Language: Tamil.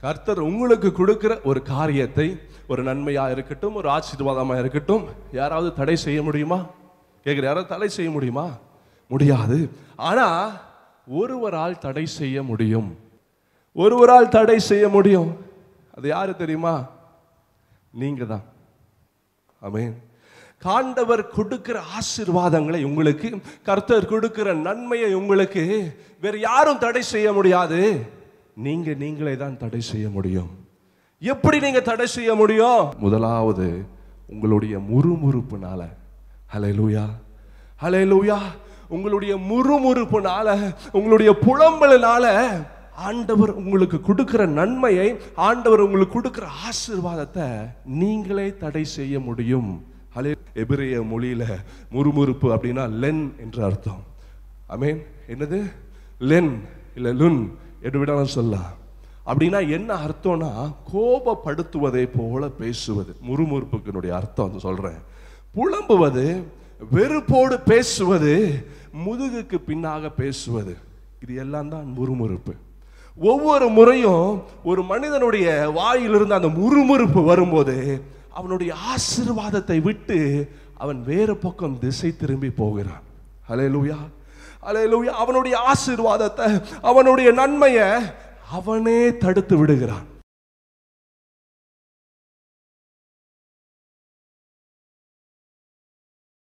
கர்த்தர் உங்களுக்கு கொடுக்கிற ஒரு காரியத்தை ஒரு நன்மையாக இருக்கட்டும் ஒரு ஆசீர்வாதமாக இருக்கட்டும் யாராவது தடை செய்ய முடியுமா? கேட்குற யாராவது தடை செய்ய முடியுமா? முடியாது. ஆனால் ஒருவரால் தடை செய்ய முடியும். ஒருவரால் தடை செய்ய முடியும். அது யாரு தெரியுமா? நீங்க தான் அமேன் காண்டவர் கொடுக்கிற ஆசீர்வாதங்களை உங்களுக்கு கர்த்தர் கொடுக்கிற நன்மையை உங்களுக்கு வேறு யாரும் தடை செய்ய முடியாது. நீங்க நீங்களே தான் தடை செய்ய முடியும். எப்படி நீங்க தடை செய்ய முடியும்? முதலாவது உங்களுடைய முறுமுறுப்புனால. ஹalleluya ஹalleluya உங்களுடைய முறுமுறுப்புனால உங்களுடைய புலம்பலினால ஆண்டவர் உங்களுக்கு கொடுக்கிற நன்மையை ஆண்டவர் உங்களுக்கு கொடுக்கிற ஆசீர்வாதத்தை நீங்களே தடை செய்ய முடியும். ஹலே எபிரேய மொழியில முறுமுறுப்பு அப்படின்னா லென் என்று அர்த்தம். அமேன் என்னது? லென் இல்ல லுன் என்று விடாலும் சொல்லலாம் அப்படின்னா என்ன அர்த்தம்னா கோபப்படுத்துவதை போல பேசுவது. முறுமுறுப்புக்கினுடைய அர்த்தம் வந்து சொல்றேன். புலம்புவது வெறுப்போடு பேசுவது முதுகுக்கு பின்னாக பேசுவது. இது எல்லாம் தான் முறுமுறுப்பு. ஒவ்வொரு முறையும் ஒரு மனிதனுடைய வாயிலிருந்து அந்த முறுமுறுப்பு வரும்போது அவனுடைய ஆசீர்வாதத்தை விட்டு அவன் வேறு பக்கம் திசை திரும்பி போகிறான். ஹalleluya அலையிலூயா அவனுடைய ஆசீர்வாதத்தை அவனுடைய நன்மையை அவனே தடுத்து விடுகிறான்.